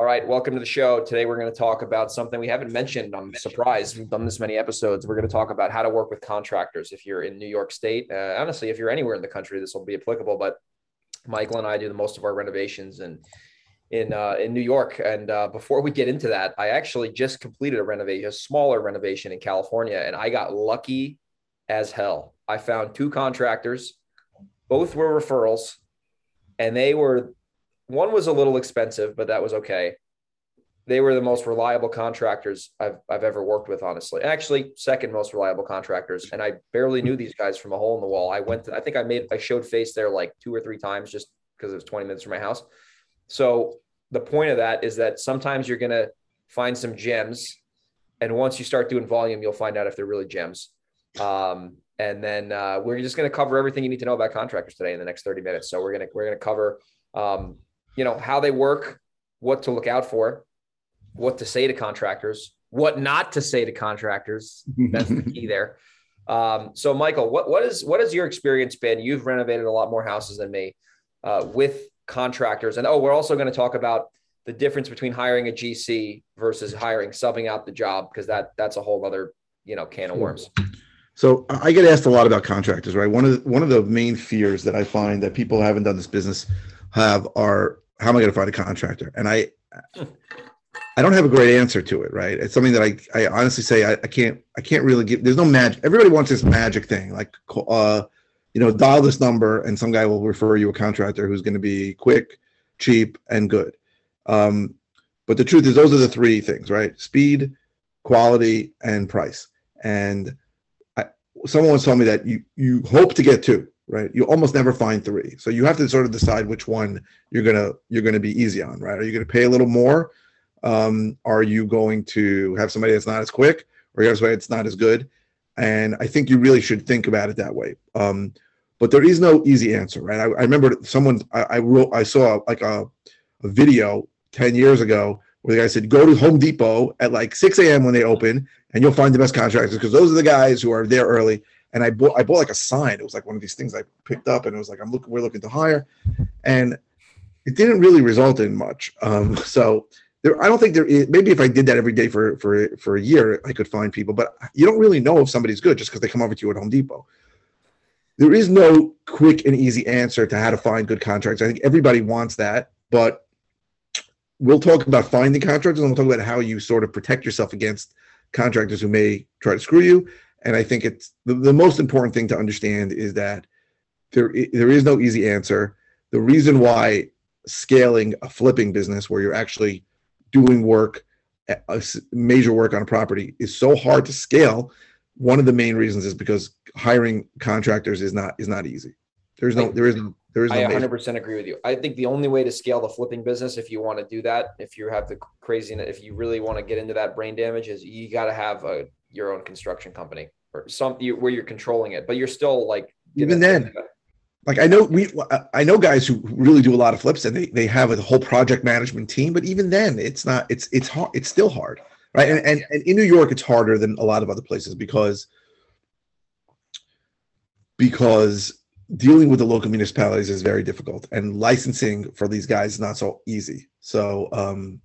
All right, welcome to the show. Today, we're going to talk about something we haven't mentioned. I'm surprised we've done this many episodes. We're going to talk about how to work with contractors. If you're in New York State, uh, honestly, if you're anywhere in the country, this will be applicable. But Michael and I do the most of our renovations and in uh, in New York. And uh, before we get into that, I actually just completed a renovation, a smaller renovation in California, and I got lucky as hell. I found two contractors, both were referrals, and they were one was a little expensive, but that was okay. They were the most reliable contractors I've, I've ever worked with, honestly. Actually, second most reliable contractors. And I barely knew these guys from a hole in the wall. I went to, I think I made, I showed face there like two or three times just because it was 20 minutes from my house. So the point of that is that sometimes you're going to find some gems. And once you start doing volume, you'll find out if they're really gems. Um, and then uh, we're just going to cover everything you need to know about contractors today in the next 30 minutes. So we're going to, we're going to cover, um, you know, how they work, what to look out for, what to say to contractors, what not to say to contractors. That's the key there. Um, so Michael, what, what is, what has your experience been? You've renovated a lot more houses than me uh, with contractors. And oh, we're also going to talk about the difference between hiring a GC versus hiring subbing out the job because that that's a whole other you know can of worms. So I get asked a lot about contractors, right? One of the, one of the main fears that I find that people haven't done this business have are how am I going to find a contractor? And I I don't have a great answer to it, right? It's something that I I honestly say I, I can't I can't really give. There's no magic. Everybody wants this magic thing, like uh, you know, dial this number and some guy will refer you a contractor who's going to be quick, cheap, and good. Um, but the truth is, those are the three things, right? Speed, quality, and price. And I, someone once told me that you you hope to get two, right? You almost never find three. So you have to sort of decide which one you're gonna you're gonna be easy on, right? Are you gonna pay a little more? Um, are you going to have somebody that's not as quick, or you have somebody that's not as good? And I think you really should think about it that way. Um, but there is no easy answer, right? I, I remember someone I, I, wrote I saw like a, a video 10 years ago where the guy said, go to Home Depot at like 6 a.m. when they open and you'll find the best contractors because those are the guys who are there early. And I bought I bought like a sign. It was like one of these things I picked up and it was like, I'm looking, we're looking to hire. And it didn't really result in much. Um, so there, I don't think there is. Maybe if I did that every day for for for a year, I could find people. But you don't really know if somebody's good just because they come over to you at Home Depot. There is no quick and easy answer to how to find good contracts. I think everybody wants that, but we'll talk about finding contractors and we'll talk about how you sort of protect yourself against contractors who may try to screw you. And I think it's the, the most important thing to understand is that there there is no easy answer. The reason why scaling a flipping business where you're actually doing work, major work on a property is so hard to scale. One of the main reasons is because hiring contractors is not is not easy. There's no there is no there is no I 100 percent agree with you. I think the only way to scale the flipping business, if you want to do that, if you have the crazy, if you really want to get into that brain damage, is you got to have a your own construction company or something where you're controlling it, but you're still like even then like I know we I know guys who really do a lot of flips and they, they have a whole project management team, but even then it's not it's it's hard it's still hard. Right. And, and and in New York it's harder than a lot of other places because because dealing with the local municipalities is very difficult and licensing for these guys is not so easy. So um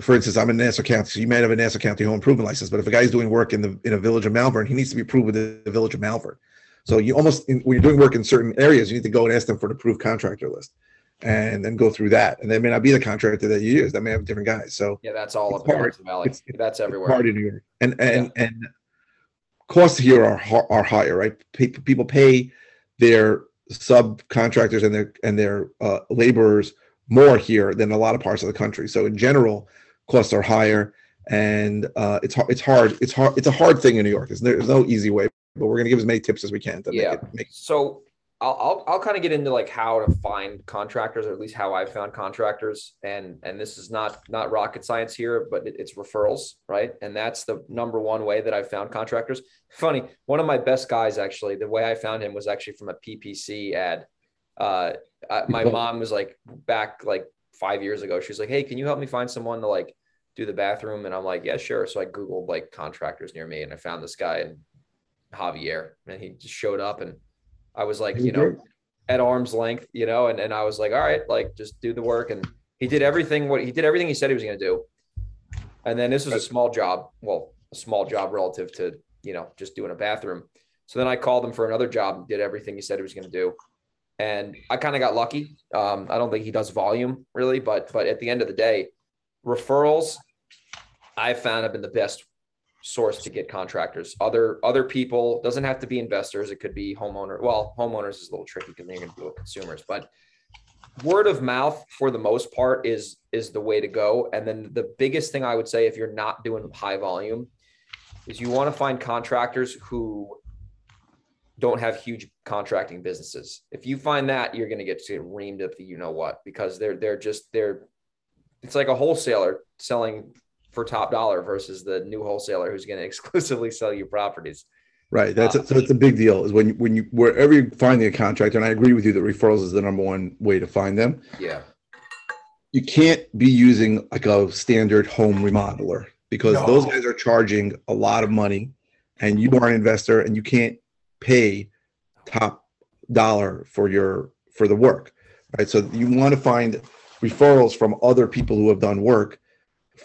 for instance, I'm in Nassau County, so you might have a Nassau County home improvement license, but if a guy's doing work in the in a village of Malverne, he needs to be approved with the, the village of Malverne. So you almost when you're doing work in certain areas, you need to go and ask them for the approved contractor list, and then go through that. And they may not be the contractor that you use. That may have different guys. So yeah, that's all up hard. Valley. It's, that's everywhere. Hard in New York, and and yeah. and costs here are are higher, right? People pay their subcontractors and their and their uh, laborers more here than a lot of parts of the country. So in general, costs are higher, and uh, it's it's hard. It's hard. It's a hard thing in New York. There's, there's no easy way, but we're going to give as many tips as we can to yeah. make it. Make so I'll, I'll, I'll kind of get into like how to find contractors, or at least how I've found contractors. And and this is not not rocket science here, but it, it's referrals, right? And that's the number one way that I've found contractors. Funny, one of my best guys actually, the way I found him was actually from a PPC ad. Uh, my mom was like back like five years ago. She's like, "Hey, can you help me find someone to like do the bathroom?" And I'm like, "Yeah, sure." So I googled like contractors near me, and I found this guy in Javier, and he just showed up and I was like, you know, at arm's length, you know, and, and I was like, all right, like just do the work. And he did everything what he did everything he said he was going to do. And then this was a small job. Well, a small job relative to, you know, just doing a bathroom. So then I called him for another job, did everything he said he was going to do. And I kind of got lucky. Um, I don't think he does volume really, but but at the end of the day, referrals I've found have been the best source to get contractors. Other other people doesn't have to be investors. It could be homeowner. Well, homeowners is a little tricky because they're going to deal with consumers, but word of mouth for the most part is is the way to go. And then the biggest thing I would say if you're not doing high volume is you want to find contractors who don't have huge contracting businesses. If you find that, you're going to get reamed up the you know what because they're they're just they're it's like a wholesaler selling for top dollar versus the new wholesaler who's going to exclusively sell you properties. Right. That's uh, a, so it's a big deal is when you, when you wherever you're finding a contractor, and I agree with you that referrals is the number one way to find them. Yeah. You can't be using like a standard home remodeler because no. those guys are charging a lot of money, and you are an investor and you can't pay top dollar for your for the work. Right. So you want to find referrals from other people who have done work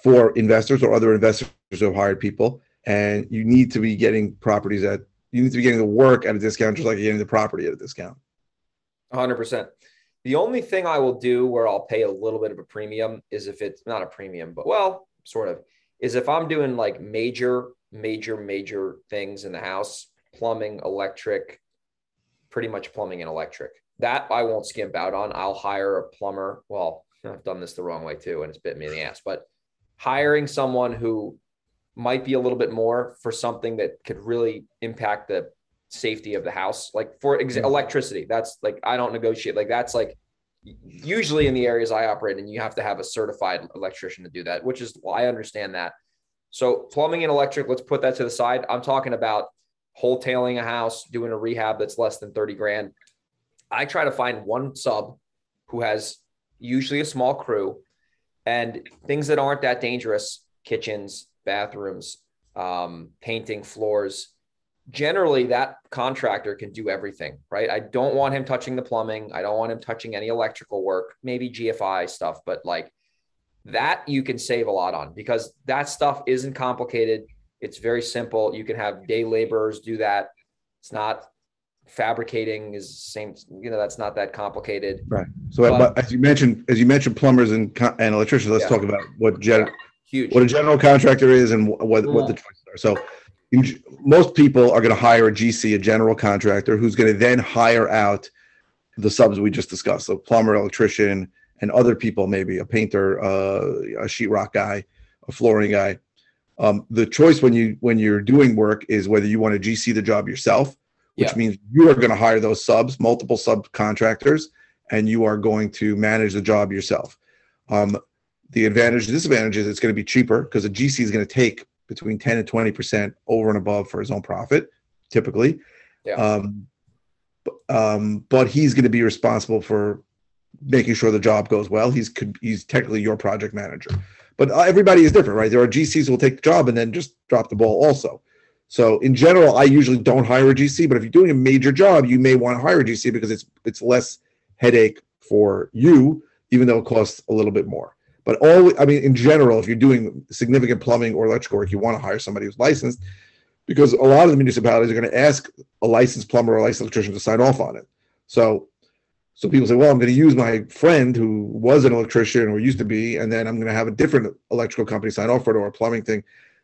for investors or other investors who have hired people. And you need to be getting properties at you need to be getting the work at a discount, just like you're getting the property at a discount. 100%. The only thing I will do where I'll pay a little bit of a premium is if it's not a premium, but well, sort of, is if I'm doing like major, major, major things in the house, plumbing, electric, pretty much plumbing and electric. That I won't skimp out on. I'll hire a plumber. Well, I've done this the wrong way too, and it's bit me in the ass, but hiring someone who might be a little bit more for something that could really impact the safety of the house like for example mm-hmm. electricity that's like i don't negotiate like that's like usually in the areas i operate and you have to have a certified electrician to do that which is well, i understand that so plumbing and electric let's put that to the side i'm talking about wholetailing a house doing a rehab that's less than 30 grand. I try to find one sub who has usually a small crew and things that aren't that dangerous kitchens bathrooms um, painting floors. Generally that contractor can do everything right? I don't want him touching the plumbing. I don't want him touching any electrical work maybe gfi stuff but like that you can save a lot on because that stuff isn't complicated it's very simple. You can have day laborers do that. It's not fabricating is same you know that's not that complicated. Right. So but, as you mentioned as you mentioned plumbers and and electricians let's yeah. talk about what gen- yeah. Huge. what a general contractor is and what what, what the choices are. So in, most people are going to hire a gc a general contractor who's going to then hire out the subs we just discussed. So plumber electrician and other people maybe a painter uh, a sheetrock guy a flooring guy um, the choice when you when you're doing work is whether you want to gc the job yourself which yeah. means you are going to hire those subs, multiple subcontractors, and you are going to manage the job yourself. Um, the advantage, the disadvantage is it's going to be cheaper because a GC is going to take between 10 and 20% over and above for his own profit, typically. Yeah. Um, um, but he's going to be responsible for making sure the job goes well. He's he's technically your project manager, but uh, everybody is different, right? There are GCs who will take the job and then just drop the ball also. So in general, I usually don't hire a GC, but if you're doing a major job, you may want to hire a GC because it's it's less headache for you, even though it costs a little bit more. But all I mean, in general, if you're doing significant plumbing or electrical work, you want to hire somebody who's licensed because a lot of the municipalities are going to ask a licensed plumber or a licensed electrician to sign off on it. So so people say, well, I'm going to use my friend who was an electrician or used to be, and then I'm going to have a different electrical company sign off for it or a plumbing thing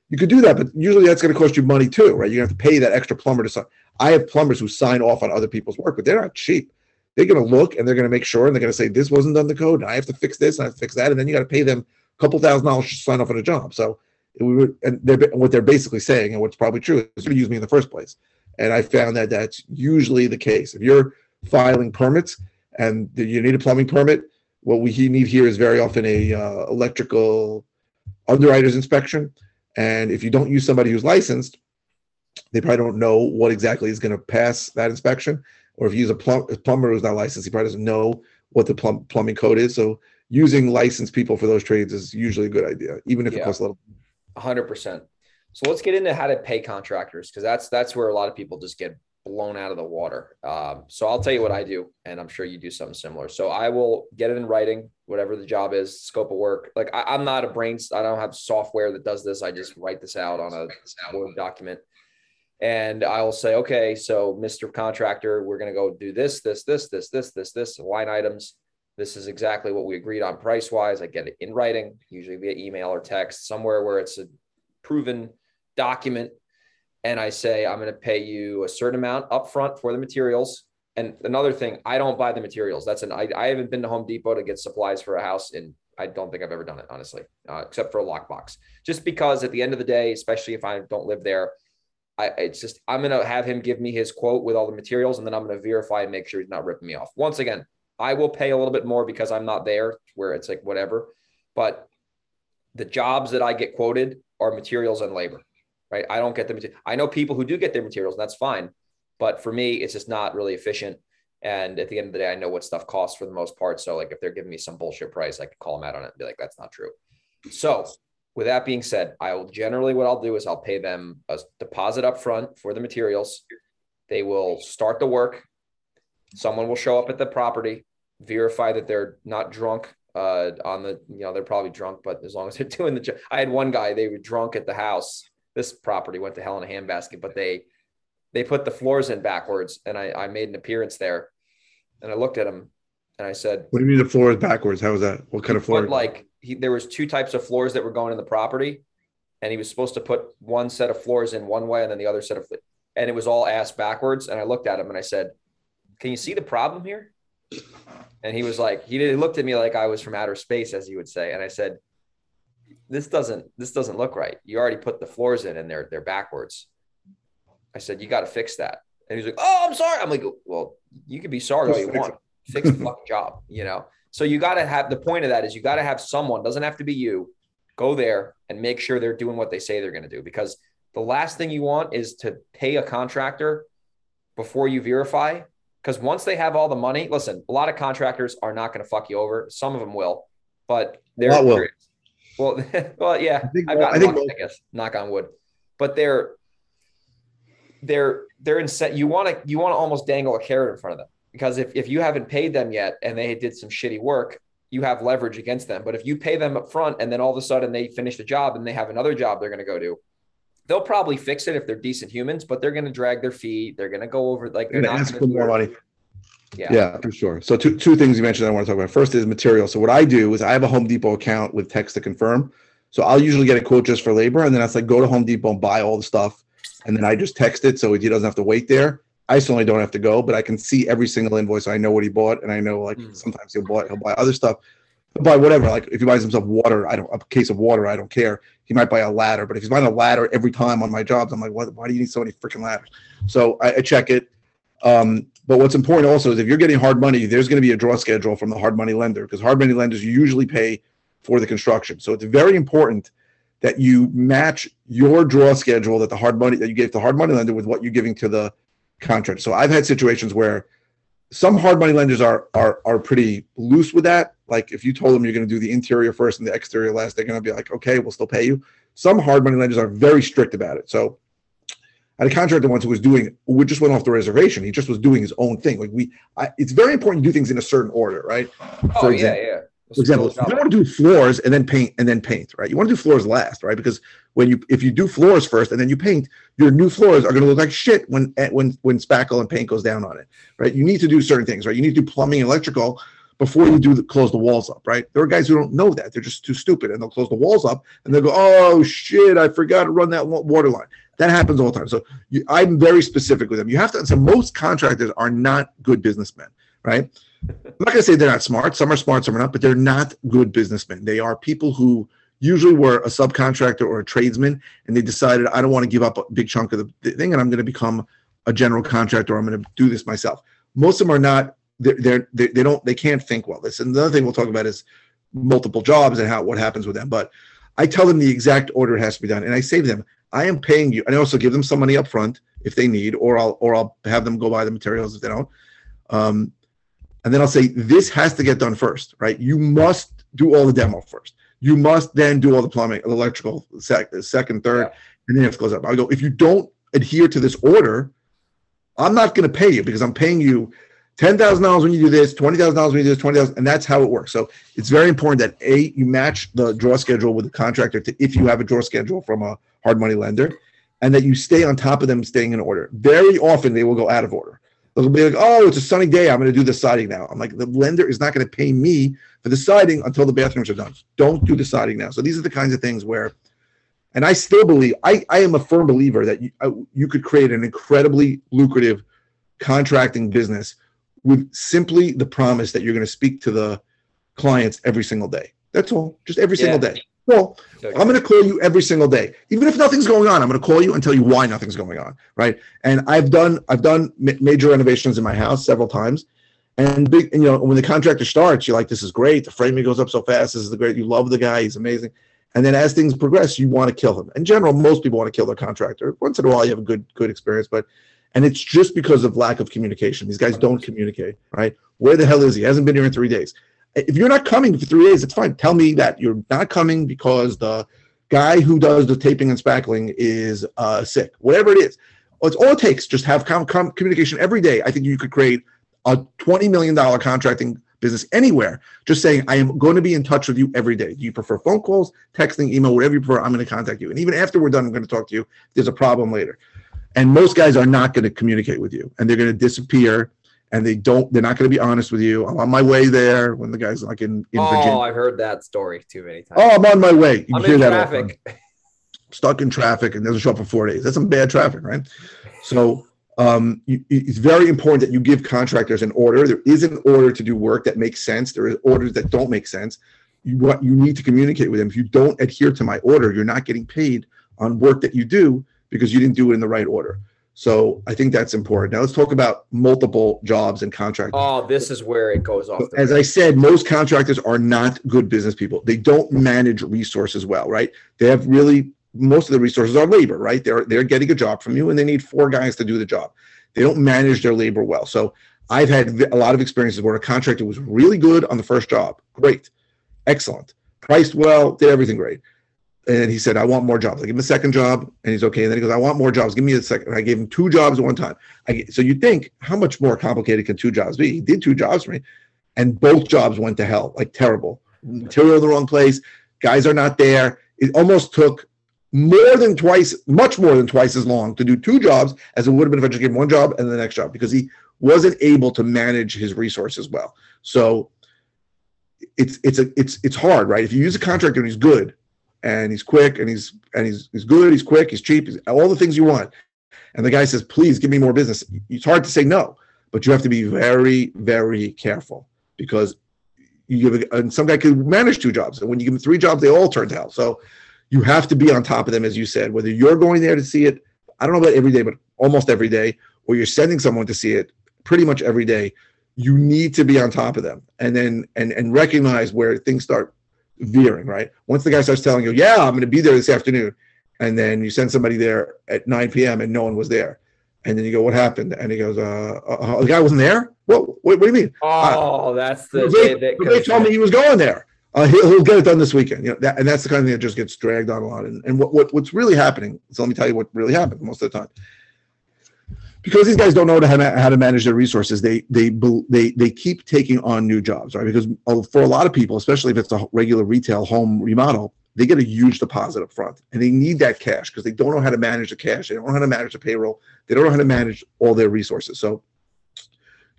you could do that, but usually that's going to cost you money too, right? You have to pay that extra plumber to sign. I have plumbers who sign off on other people's work, but they're not cheap. They're going to look and they're going to make sure and they're going to say this wasn't done the code. And I have to fix this and I have to fix that, and then you got to pay them a couple thousand dollars to sign off on a job. So we would, and they're what they're basically saying, and what's probably true is you use me in the first place. And I found that that's usually the case. If you're filing permits and you need a plumbing permit, what we need here is very often a uh, electrical underwriter's inspection. And if you don't use somebody who's licensed, they probably don't know what exactly is going to pass that inspection. Or if you use a, plum- a plumber who's not licensed, he probably doesn't know what the plum- plumbing code is. So using licensed people for those trades is usually a good idea, even if yeah. it costs a little. Hundred percent. So let's get into how to pay contractors because that's that's where a lot of people just get blown out of the water. Um, so I'll tell you what I do, and I'm sure you do something similar. So I will get it in writing, whatever the job is, scope of work. Like I, am not a brain, I don't have software that does this. I just write this out on a Word document, and I will say, okay, so Mr. Contractor, we're going to go do this, this, this, this, this, this, this line items. This is exactly what we agreed on price wise. I get it in writing, usually via email or text, somewhere where it's a proven document and I say, I'm going to pay you a certain amount upfront for the materials. And another thing, I don't buy the materials. That's an, I, I haven't been to Home Depot to get supplies for a house. And I don't think I've ever done it, honestly, uh, except for a lockbox. Just because at the end of the day, especially if I don't live there, I, it's just, I'm going to have him give me his quote with all the materials and then I'm going to verify and make sure he's not ripping me off. Once again, I will pay a little bit more because I'm not there where it's like whatever. But the jobs that I get quoted are materials and labor right? I don't get the material. I know people who do get their materials, and that's fine. But for me, it's just not really efficient. And at the end of the day, I know what stuff costs for the most part. So, like, if they're giving me some bullshit price, I can call them out on it and be like, that's not true. So, with that being said, I will generally what I'll do is I'll pay them a deposit up front for the materials. They will start the work. Someone will show up at the property, verify that they're not drunk uh, on the, you know, they're probably drunk, but as long as they're doing the job. I had one guy, they were drunk at the house this property went to hell in a handbasket, but they they put the floors in backwards, and I, I made an appearance there, and I looked at him, and I said, "What do you mean the floors backwards? How was that? What kind of floor?" Like he, there was two types of floors that were going in the property, and he was supposed to put one set of floors in one way and then the other set of, and it was all ass backwards. And I looked at him and I said, "Can you see the problem here?" And he was like, he, he looked at me like I was from outer space, as he would say, and I said, this doesn't this doesn't look right. You already put the floors in and they're they're backwards. I said, you got to fix that. And he's like, oh, I'm sorry. I'm like, well, you can be sorry all you want. Fix the fucking job, you know? So you got to have the point of that is you got to have someone, doesn't have to be you, go there and make sure they're doing what they say they're going to do. Because the last thing you want is to pay a contractor before you verify. Because once they have all the money, listen, a lot of contractors are not going to fuck you over. Some of them will, but they're, will. Well, well, yeah, I think, I've got I, think, I guess. Knock on wood, but they're they're they're in set. You want to you want to almost dangle a carrot in front of them because if if you haven't paid them yet and they did some shitty work, you have leverage against them. But if you pay them up front and then all of a sudden they finish the job and they have another job they're going to go to, they'll probably fix it if they're decent humans. But they're going to drag their feet. They're going to go over like they're not ask for more money. Yeah. yeah, for sure. So two two things you mentioned I want to talk about. First is material. So what I do is I have a Home Depot account with text to confirm. So I'll usually get a quote just for labor, and then I like go to Home Depot and buy all the stuff, and then I just text it so he doesn't have to wait there. I certainly don't have to go, but I can see every single invoice. I know what he bought, and I know like mm. sometimes he'll buy he'll buy other stuff, he'll buy whatever. Like if he buys himself water, I don't a case of water, I don't care. He might buy a ladder, but if he's buying a ladder every time on my jobs, I'm like, what? Why do you need so many freaking ladders? So I, I check it. Um, but what's important also is if you're getting hard money, there's going to be a draw schedule from the hard money lender because hard money lenders usually pay for the construction. So it's very important that you match your draw schedule that the hard money that you gave the hard money lender with what you're giving to the contractor. So I've had situations where some hard money lenders are are are pretty loose with that. Like if you told them you're going to do the interior first and the exterior last, they're going to be like, okay, we'll still pay you. Some hard money lenders are very strict about it. So I had a contractor once who was doing, who just went off the reservation. He just was doing his own thing. Like we, I, it's very important to do things in a certain order, right? Oh, For example, yeah, yeah. For example, you don't want to do floors and then paint and then paint, right? You want to do floors last, right? Because when you if you do floors first and then you paint, your new floors are going to look like shit when when when spackle and paint goes down on it, right? You need to do certain things, right? You need to do plumbing electrical before you do the, close the walls up, right? There are guys who don't know that. They're just too stupid and they'll close the walls up and they'll go, oh shit, I forgot to run that water line. That happens all the time. So you, I'm very specific with them. You have to, so most contractors are not good businessmen, right? I'm not going to say they're not smart. Some are smart, some are not, but they're not good businessmen. They are people who usually were a subcontractor or a tradesman and they decided, I don't want to give up a big chunk of the thing and I'm going to become a general contractor. I'm going to do this myself. Most of them are not they're, they're they, they don't they can't think well. This and another thing we'll talk about is multiple jobs and how what happens with them. But I tell them the exact order has to be done, and I say to them, I am paying you, and I also give them some money up front if they need, or I'll or I'll have them go buy the materials if they don't. Um, and then I'll say this has to get done first, right? You must do all the demo first. You must then do all the plumbing, electrical, sec, second, third, yeah. and then it goes up. I go if you don't adhere to this order, I'm not going to pay you because I'm paying you ten thousand dollars when you do this, twenty thousand dollars when you do this, twenty thousand, and that's how it works. So it's very important that a you match the draw schedule with the contractor to if you have a draw schedule from a hard money lender, and that you stay on top of them staying in order. Very often they will go out of order. They'll be like, "Oh, it's a sunny day. I'm going to do the siding now." I'm like, the lender is not going to pay me for the siding until the bathrooms are done. Don't do the siding now. So these are the kinds of things where, and I still believe I I am a firm believer that you, uh, you could create an incredibly lucrative contracting business with simply the promise that you're going to speak to the clients every single day. That's all, just every single day. Well, okay. I'm going to call you every single day, even if nothing's going on. I'm going to call you and tell you why nothing's going on, right? And I've done I've done major renovations in my house several times, and big. And, you know, when the contractor starts, you're like, "This is great. The framing goes up so fast. This is the great. You love the guy. He's amazing." And then as things progress, you want to kill him. In general, most people want to kill their contractor. Once in a while, you have a good good experience, but and it's just because of lack of communication. These guys don't communicate, right? Where the hell is he? he hasn't been here in three days. If you're not coming for three days, it's fine. Tell me that you're not coming because the guy who does the taping and spackling is uh, sick. Whatever it is, it's all it takes. Just have com- com- communication every day. I think you could create a twenty million dollar contracting business anywhere. Just saying, I am going to be in touch with you every day. Do you prefer phone calls, texting, email, whatever you prefer? I'm going to contact you. And even after we're done, I'm going to talk to you. There's a problem later and most guys are not going to communicate with you and they're going to disappear and they don't they're not going to be honest with you. I'm on my way there when the guy's like in, in oh Virginia. i've heard that story too many times. Oh i'm on my way. You I'm hear that traffic. stuck in traffic and doesn't show up for four days. That's some bad traffic right? So um, you, it's very important that you give contractors an order. There is an order to do work that makes sense. There are orders that don't make sense. You what you need to communicate with them. If you don't adhere to my order you're not getting paid on work that you do because you didn't do it in the right order. So I think that's important. Now let's talk about multiple jobs and contracts. Oh, this is where it goes off. As I said, most contractors are not good business people. They don't manage resources well, right? They have really most of the resources are labor, right? They're they're getting a job from you and they need four guys to do the job. They don't manage their labor well. So I've had a lot of experiences where a contractor was really good on the first job, great, excellent, priced well, did everything great and he said, I want more jobs. I give him a second job, and he's okay. And then he goes, I want more jobs. Give me a second. I gave him two jobs at one time. I, so you think, how much more complicated can two jobs be? He did two jobs for me, and both jobs went to hell, like terrible. Material in the wrong place. Guys are not there. It almost took more than twice, much more than twice as long to do two jobs as it would have been if I just gave him one job and the next job because he wasn't able to manage his resources well. So it's it's a it's it's hard, right? If you use a contractor and he's good, and he's quick and he's and he's he's good, he's quick, he's cheap, he's all the things you want. And the guy says, "Please give me more business." It's hard to say no, but you have to be very very careful because you give and some guy could manage two jobs, and when you give him three jobs, they all turn hell. So you have to be on top of them, as you said. Whether you're going there to see it, I don't know about every day, but almost every day, or you're sending someone to see it pretty much every day. You need to be on top of them, and then and and recognize where things start veering, right? Once the guy starts telling you, yeah, I'm going to be there this afternoon, and then you send somebody there at 9 p.m. and no one was there. And then you go, what happened? And he goes, uh, uh, uh the guy wasn't there? What, what, what do you mean? Oh, uh, that's the. They, they, they told me he was going there. Uh, he'll, he'll, get it done this weekend. You know, that, and that's the kind of thing that just gets dragged on a lot. And, and what, what, what's really happening, so let me tell you what really happened most of the time because these guys don't know how to, how to manage their resources they they they they keep taking on new jobs right? Because oh, for a lot of people especially if it's a regular retail home remodel they get a huge deposit up front and they need that cash because they don't know how to manage the cash. They don't know how to manage the payroll. They don't know how to manage all their resources. So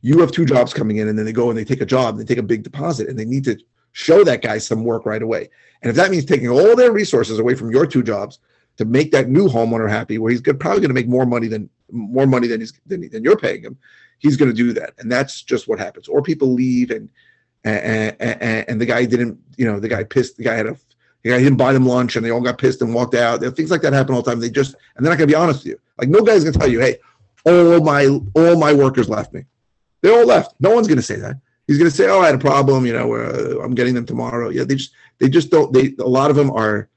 you have two jobs coming in and then they go and they take a job and they take a big deposit and they need to show that guy some work right away. And if that means taking all their resources away from your two jobs to make that new homeowner happy, where he's probably going to make more money than more money than he's than, than you're paying him, he's going to do that, and that's just what happens. Or people leave and and, and, and the guy didn't, you know, the guy pissed. The guy had a the guy didn't buy them lunch, and they all got pissed and walked out. Things like that happen all the time. They just and they're not going to be honest with you. Like no guy's going to tell you, hey, all my all my workers left me. They all left. No one's going to say that. He's going to say, "Oh, I had a problem. You know, uh, I'm getting them tomorrow." Yeah, they just they just don't. They a lot of them are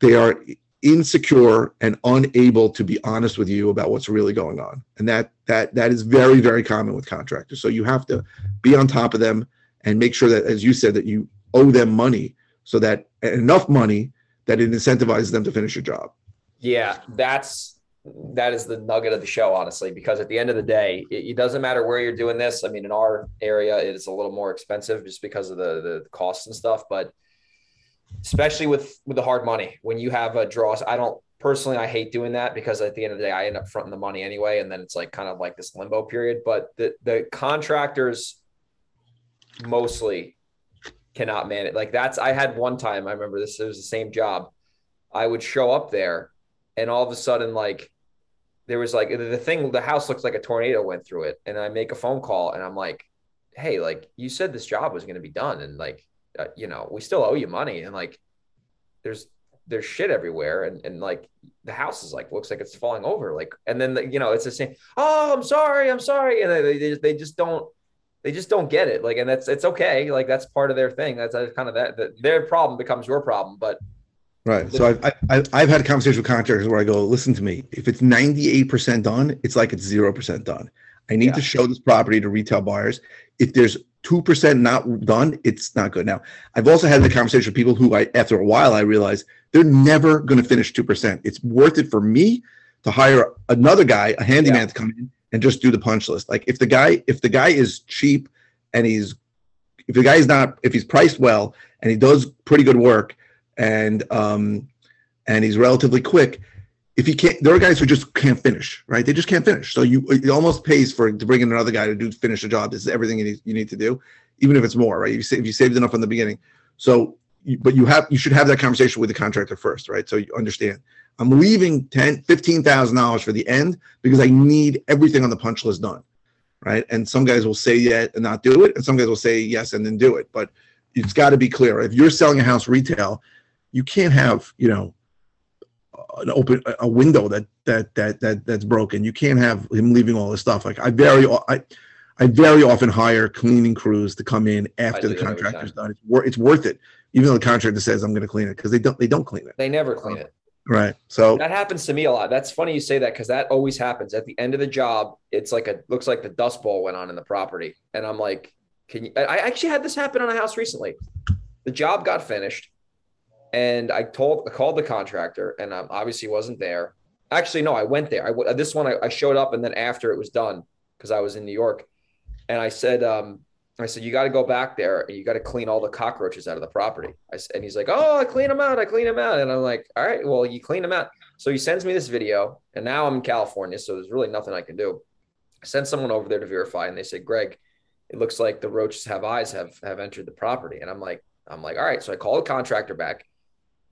they are insecure and unable to be honest with you about what's really going on, and that that that is very very common with contractors. So you have to be on top of them and make sure that, as you said, that you owe them money so that enough money that it incentivizes them to finish your job. Yeah, that's that is the nugget of the show, honestly, because at the end of the day, it, it, doesn't matter where you're doing this. I mean, in our area, it is a little more expensive just because of the the costs and stuff. But especially with with the hard money, when you have a draw, I don't personally, I hate doing that because at the end of the day, I end up fronting the money anyway, and then it's like kind of like this limbo period. But the the contractors mostly cannot manage. Like that's I had one time. I remember this. It was the same job. I would show up there, and all of a sudden, like there was like the thing, the house looks like a tornado went through it. And I make a phone call and I'm like, hey, like you said this job was going to be done. And like, uh, you know, we still owe you money. And like, there's, there's shit everywhere. And, and like the house is like, looks like it's falling over. Like, and then, the, you know, it's the same, oh, I'm sorry, I'm sorry. And they, they, they just don't, they just don't get it. Like, and that's, it's okay. Like that's part of their thing. That's, that's kind of that, that their problem becomes your problem. But Right. So I've, I, I've had conversations with contractors where I go, listen to me. If it's 98% done, it's like it's 0% done. I need yeah. to show this property to retail buyers. If there's 2% not done, it's not good. Now, I've also had the conversation with people who I, after a while, I realized they're never going to finish 2%. It's worth it for me to hire another guy, a handyman yeah. to come in and just do the punch list. Like if the guy, if the guy is cheap and he's, if the guy is not, if he's priced well and he does pretty good work, and um, and he's relatively quick. If he can't, there are guys who just can't finish, right? They just can't finish. So you it almost pays for to bring in another guy to do finish the job. This is everything you need, you need to do, even if it's more, right? You if you saved enough from the beginning. So, but you have you should have that conversation with the contractor first, right? So you understand. I'm leaving ten, fifteen thousand dollars for the end because I need everything on the punch list done, right? And some guys will say yeah and not do it, and some guys will say yes and then do it. But it's got to be clear. If you're selling a house retail you can't have you know an open a window that that that that that's broken. You can't have him leaving all this stuff. Like I very I I very often hire cleaning crews to come in after the contractor's done. It's, wor- it's worth it, even though the contractor says I'm going to clean it because they don't they don't clean it. They never clean it. Right. So that happens to me a lot. That's funny you say that because that always happens at the end of the job. It's like a looks like the dust bowl went on in the property, and I'm like, can you? I actually had this happen on a house recently. The job got finished and I told, I called the contractor, and I obviously wasn't there. Actually, no, I went there. I this one I, I showed up, and then after it was done, because I was in New York, and I said, um, I said, you got to go back there and you got to clean all the cockroaches out of the property. I, and he's like, oh, I clean them out. I clean them out. And I'm like, all right, well, you clean them out. So he sends me this video, and now I'm in California, so there's really nothing I can do. I sent someone over there to verify, and they said, Greg, it looks like the roaches have eyes have have entered the property. And I'm like, I'm like, all right. So I call the contractor back.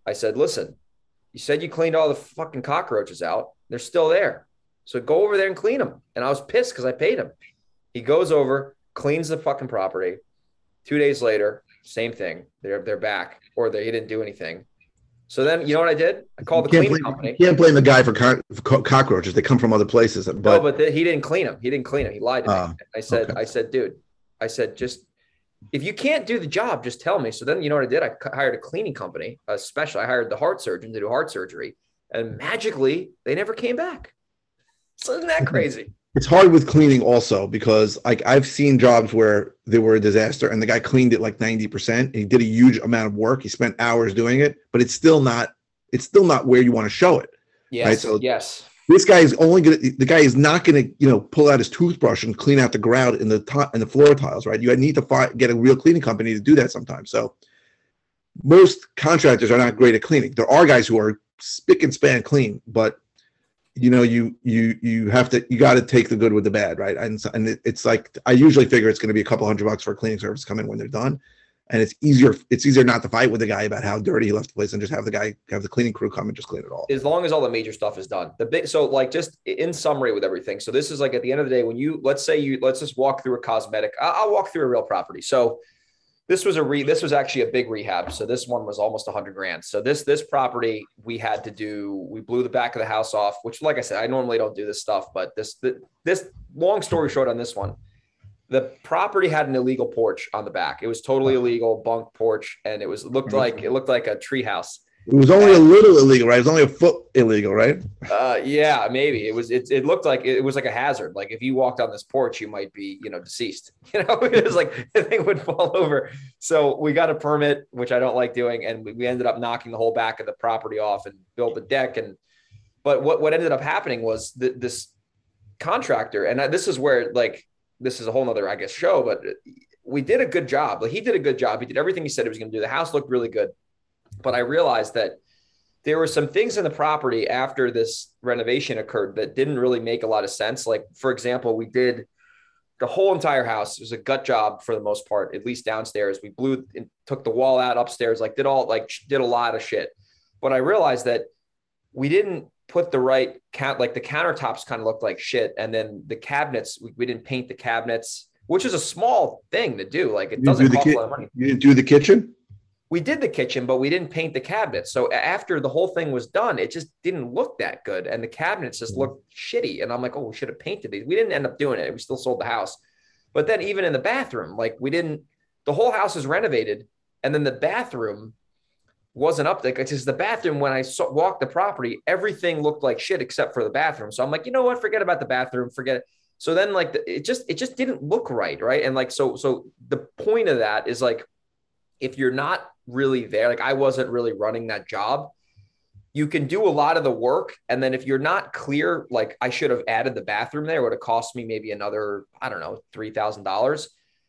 I said, listen, you said you cleaned all the fucking cockroaches out. They're still there. So go over there and clean them. And I was pissed because I paid him. He goes over, cleans the fucking property. Two days later, same thing. They're they're back, or they he didn't do anything. So then, you know what I did? I called the cleaning blame, company. You can't blame the guy for, co- for cockroaches. They come from other places. But... No, but the, he didn't clean them. He didn't clean them. He lied to uh, me. Ah, I said, okay. I said, dude, I said, just if you can't do the job, just tell me. So then, you know what I did? I hired a cleaning company, a special. I hired the heart surgeon to do heart surgery, and magically, they never came back. So isn't that crazy? It's hard with cleaning also because like I've seen jobs where they were a disaster and the guy cleaned it like 90% he did a huge amount of work. He spent hours doing it, but it's still not it's still not where you want to show it. Yes. Right? So yes. This guy is only gonna. The guy is not gonna, you know, pull out his toothbrush and clean out the ground in the top in the floor tiles, right? You need to find get a real cleaning company to do that sometimes. So most contractors are not great at cleaning. There are guys who are spick and span clean, but you know you you you have to you got to take the good with the bad right and and it, it's like i usually figure it's going to be a couple hundred bucks for a cleaning service come in when they're done and it's easier it's easier not to fight with the guy about how dirty he left the place and just have the guy have the cleaning crew come and just clean it all. As long as all the major stuff is done. The big so like just in summary with everything so this is like at the end of the day when you let's say you let's just walk through a cosmetic i'll walk through a real property. So this was a re this was actually a big rehab so this one was almost 100 grand. So this this property we had to do we blew the back of the house off which like i said i normally don't do this stuff but this this long story short on this one the property had an illegal porch on the back it was totally illegal bunk porch and it was looked like it looked like a tree house it was only a little illegal, right? It was only a foot illegal, right? Uh, yeah, maybe it was. It, it looked like it was like a hazard. Like if you walked on this porch, you might be, you know, deceased. You know, it was like the thing would fall over. So we got a permit, which I don't like doing, and we, we ended up knocking the whole back of the property off and built a deck. And but what what ended up happening was that this contractor, and I, this is where like this is a whole nother, I guess, show, but we did a good job. Like he did a good job. He did everything he said he was going to do. The house looked really good but I realized that there were some things in the property after this renovation occurred that didn't really make a lot of sense. Like, for example, we did the whole entire house. It was a gut job for the most part, at least downstairs. We blew and took the wall out upstairs, like did all like did a lot of shit. But I realized that we didn't put the right count, like the countertops kind of looked like shit. And then the cabinets, we, we didn't paint the cabinets, which is a small thing to do. Like it doesn't do cost ki- a lot of money. You didn't do the kitchen? we did the kitchen, but we didn't paint the cabinets. So after the whole thing was done, it just didn't look that good. And the cabinets just mm. looked shitty. And I'm like, oh, we should have painted these. We didn't end up doing it. We still sold the house. But then even in the bathroom, like we didn't, the whole house is renovated. And then the bathroom wasn't up there because the bathroom, when I saw, walked the property, everything looked like shit except for the bathroom. So I'm like, you know what? Forget about the bathroom. Forget it. So then like the, it just, it just didn't look right. Right. And like, so, so the point of that is like, if you're not really there, like I wasn't really running that job, you can do a lot of the work. And then if you're not clear, like I should have added the bathroom there, would have cost me maybe another, I don't know, $3,000.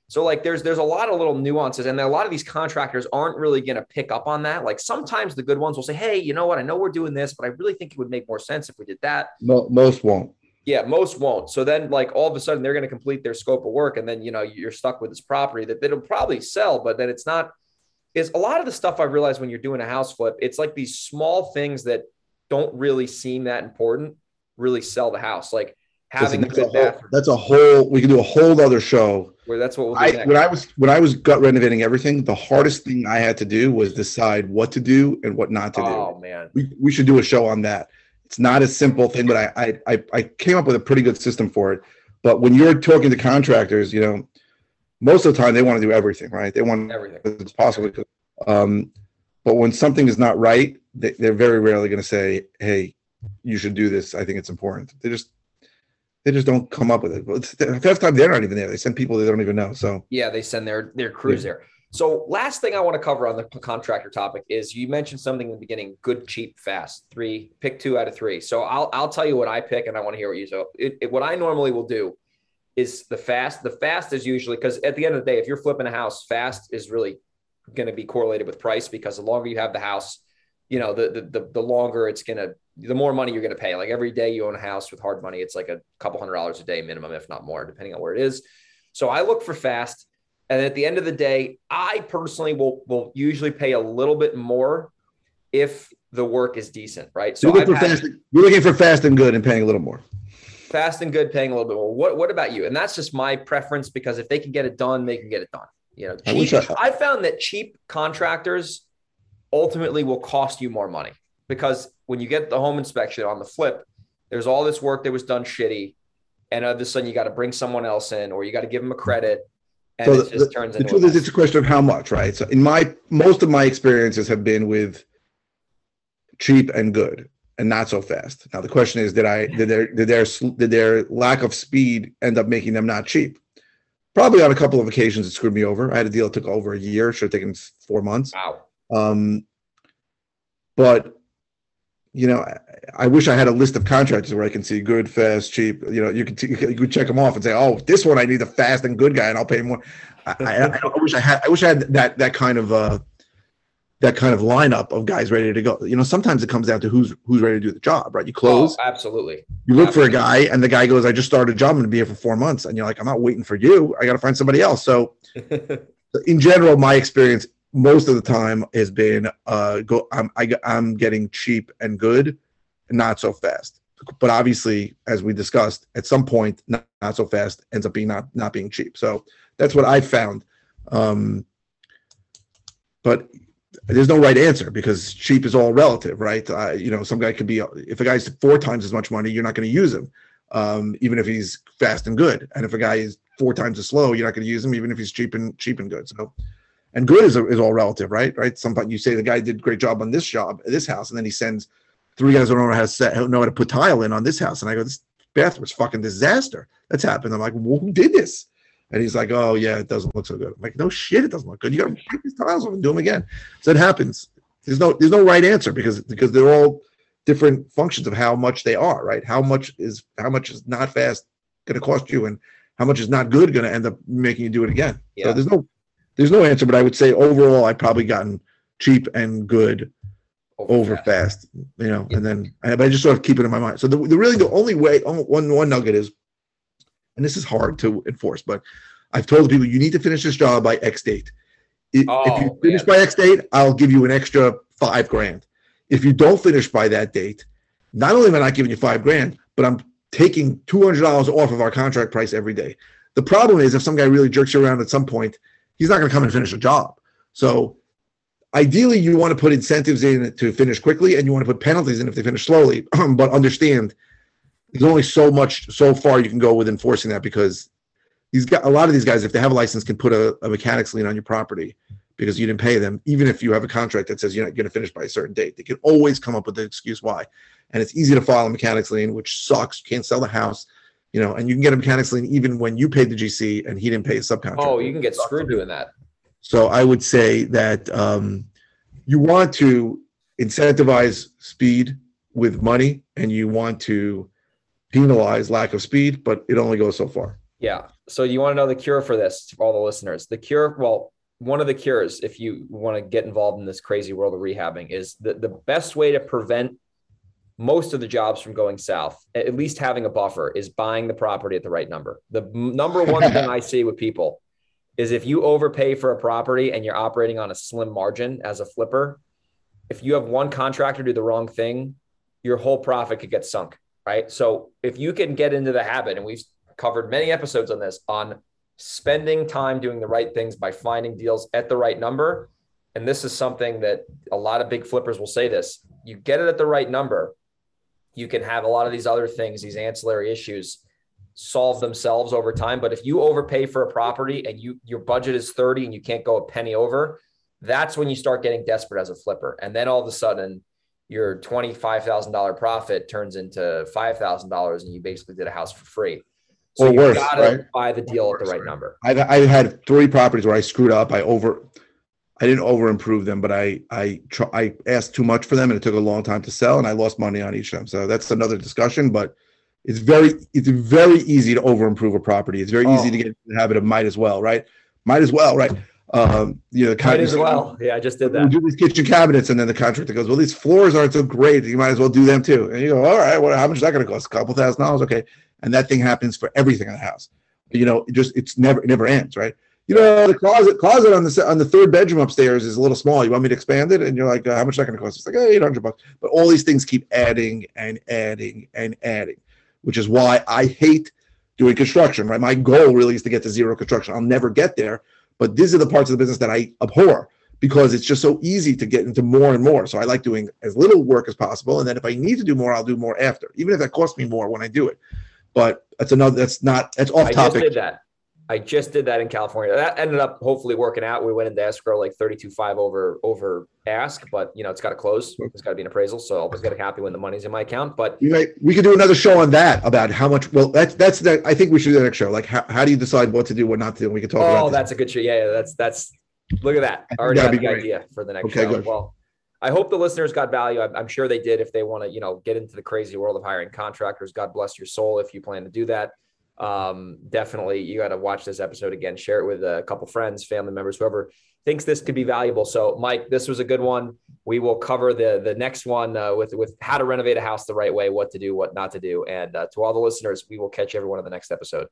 So like there's there's a lot of little nuances and a lot of these contractors aren't really going to pick up on that. Like sometimes the good ones will say, "Hey, you know what? I know we're doing this, but I really think it would make more sense if we did that." No, most won't. Yeah, most won't. So then like all of a sudden they're going to complete their scope of work and then you know you're stuck with this property that it'll probably sell, but then it's not is a lot of the stuff I realized when you're doing a house flip, it's like these small things that don't really seem that important really sell the house. Like having Listen, a good a whole, That's a whole. We can do a whole other show. Where that's what we'll I, when I was when I was gut renovating everything. The hardest thing I had to do was decide what to do and what not to do. Oh man, we, we should do a show on that. It's not a simple thing, but I I I came up with a pretty good system for it. But when you're talking to contractors, you know, most of the time they want to do everything, right? They want everything as possible. Um, but when something is not right, they, they're very rarely going to say, "Hey, you should do this. I think it's important." They just they just don't come up with it. But the first time they're not even there. They send people they don't even know. So yeah, they send their their crews yeah. there. So last thing I want to cover on the contractor topic is you mentioned something in the beginning: good, cheap, fast. Three, pick two out of three. So I'll I'll tell you what I pick, and I want to hear what you. So it, it, what I normally will do is the fast. The fast is usually because at the end of the day, if you're flipping a house, fast is really going to be correlated with price because the longer you have the house, you know, the, the, the longer it's going to, the more money you're going to pay. Like every day you own a house with hard money, it's like a couple hundred dollars a day minimum, if not more, depending on where it is. So I look for fast. And at the end of the day, I personally will, will usually pay a little bit more if the work is decent, right? So you're looking, for fast, you're looking for fast and good and paying a little more fast and good, paying a little bit more. What what about you? And that's just my preference because if they can get it done, they can get it done. You know, cheap, I, I found that cheap contractors ultimately will cost you more money because when you get the home inspection on the flip, there's all this work that was done shitty, and all of a sudden you got to bring someone else in, or you got to give them a credit, and so it just the, turns the truth is, it's a question of how much, right? So, in my most of my experiences have been with cheap and good, and not so fast. Now the question is, did I did their did their did their lack of speed end up making them not cheap? Probably on a couple of occasions it screwed me over. I had a deal that took over a year, should have taken four months. Wow. Um, but you know, I, I, wish I had a list of contractors where I can see good, fast, cheap. You know, you could you could check them off and say, oh, this one I need a fast and good guy, and I'll pay more. I, I, I wish I had I wish I had that that kind of uh, that kind of lineup of guys ready to go. You know, sometimes it comes down to who's who's ready to do the job, right? You close, oh, absolutely. You look absolutely. for a guy, and the guy goes, "I just started a job. I'm going to be here for four months," and you're like, "I'm not waiting for you. I got to find somebody else." So, in general, my experience most of the time has been, uh, go. I'm I, am i am getting cheap and good, and not so fast. But obviously, as we discussed, at some point, not, not so fast ends up being not not being cheap. So that's what I found. Um, but there's no right answer because cheap is all relative, right? Uh, you know, some guy could be if a guy's four times as much money, you're not going to use him, um, even if he's fast and good. And if a guy is four times as slow, you're not going to use him, even if he's cheap and cheap and good. So, and good is, is all relative, right? Right. Sometimes you say the guy did a great job on this job, this house, and then he sends three guys who don't know how to set, know how to put tile in on this house, and I go, this bathroom's fucking disaster. That's happened. I'm like, well, who did this? And he's like, "Oh yeah, it doesn't look so good." I'm like, "No shit, it doesn't look good. You got to break these tiles off and do them again." So it happens. There's no there's no right answer because because they're all different functions of how much they are. Right? How much is how much is not fast going to cost you, and how much is not good going to end up making you do it again. Yeah. So there's no there's no answer. But I would say overall, I've probably gotten cheap and good over, over fast. fast. you know, yeah. and then but I just sort of keep it in my mind. So the, the really the only way oh, one one nugget is and this is hard to enforce, but I've told people you need to finish this job by X date. oh, if you finish man. by X date, I'll give you an extra five grand. If you don't finish by that date, not only am I not giving you five grand, but I'm taking two hundred dollars off of our contract price every day. The problem is if some guy really jerks you around at some point, he's not going to come and finish a job. So ideally, you want to put incentives in to finish quickly, and you want to put penalties in if they finish slowly. but understand there's only so much so far you can go with enforcing that because these a lot of these guys, if they have a license, can put a, a mechanics lien on your property because you didn't pay them, even if you have a contract that says you're not going to finish by a certain date. They can always come up with the excuse why. And it's easy to file a mechanics lien, which sucks. You can't sell the house, you know, and you can get a mechanics lien even when you paid the GC and he didn't pay a subcontractor. Oh, you can get screwed doing that. So I would say that um, you want to incentivize speed with money and you want to penalize lack of speed, but it only goes so far. Yeah. So you want to know the cure for this for all the listeners? The cure, well, one of the cures, if you want to get involved in this crazy world of rehabbing, is the, the best way to prevent most of the jobs from going south, at least having a buffer, is buying the property at the right number. The number one thing I see with people is if you overpay for a property and you're operating on a slim margin as a flipper, if you have one contractor do the wrong thing, your whole profit could get sunk right? So if you can get into the habit, and we've covered many episodes on this, on spending time doing the right things by finding deals at the right number. And this is something that a lot of big flippers will say this you get it at the right number, you can have a lot of these other things, these ancillary issues solve themselves over time. But if you overpay for a property and you your budget is 30 and you can't go a penny over, that's when you start getting desperate as a flipper. And then all of a sudden your $25,000 profit turns into $5,000 and you basically did a house for free. So you gotta right? buy the deal worse, at the right, right, number. I've, I've had three properties where I screwed up. I over, I didn't over improve them, but I, I, tr- I asked too much for them and it took a long time to sell and I lost money on each of them. So that's another discussion, but it's very, it's very easy to over improve a property. It's very oh. easy to get into the habit of might as well, right? Might as well, right? um, you know, might as well. Yeah, I just did that. Do these kitchen cabinets, and then the contractor goes, "Well, these floors aren't so great. You might as well do them too." And you go, "All right, well, how much is that going to cost? A couple thousand dollars, okay?" And that thing happens for everything in the house. You know, it just it's never it never ends, right? You know, the closet closet on the on the third bedroom upstairs is a little small. You want me to expand it? And you're like, uh, "How much is that going to cost?" It's like oh, eight hundred bucks. But all these things keep adding and adding and adding, which is why I hate doing construction. Right, my goal really is to get to zero construction. I'll never get there but these are the parts of the business that I abhor because it's just so easy to get into more and more. So I like doing as little work as possible. And then if I need to do more, I'll do more after, even if that costs me more when I do it. But that's another, that's not, that's off topic. I just did that. I just did that in California. That ended up hopefully working out. We went into escrow like 32.5 over, over ask, but you know, it's got to close. Hmm. It's got to be an appraisal. So I'll just get happy when the money's in my account. But we, could do another show on that about how much, well, that's, that's the, I think we should do the next show. Like how, how do you decide what to do, what not to do? And We could talk oh, that's a good show. Yeah, yeah. That's, that's, look at that. I already have the great. idea for the next okay, show. Good. Well, I hope the listeners got value. I'm, I'm sure they did. If they want to, you know, get into the crazy world of hiring contractors, God bless your soul. If you plan to do that, um, definitely you got to watch this episode again, share it with a couple friends, family members, whoever thinks this could be valuable. So, Mike, this was a good one. We will cover the the next one uh, with with how to renovate a house the right way, what to do, what not to do, and uh, to all the listeners, we will catch everyone in the next episode.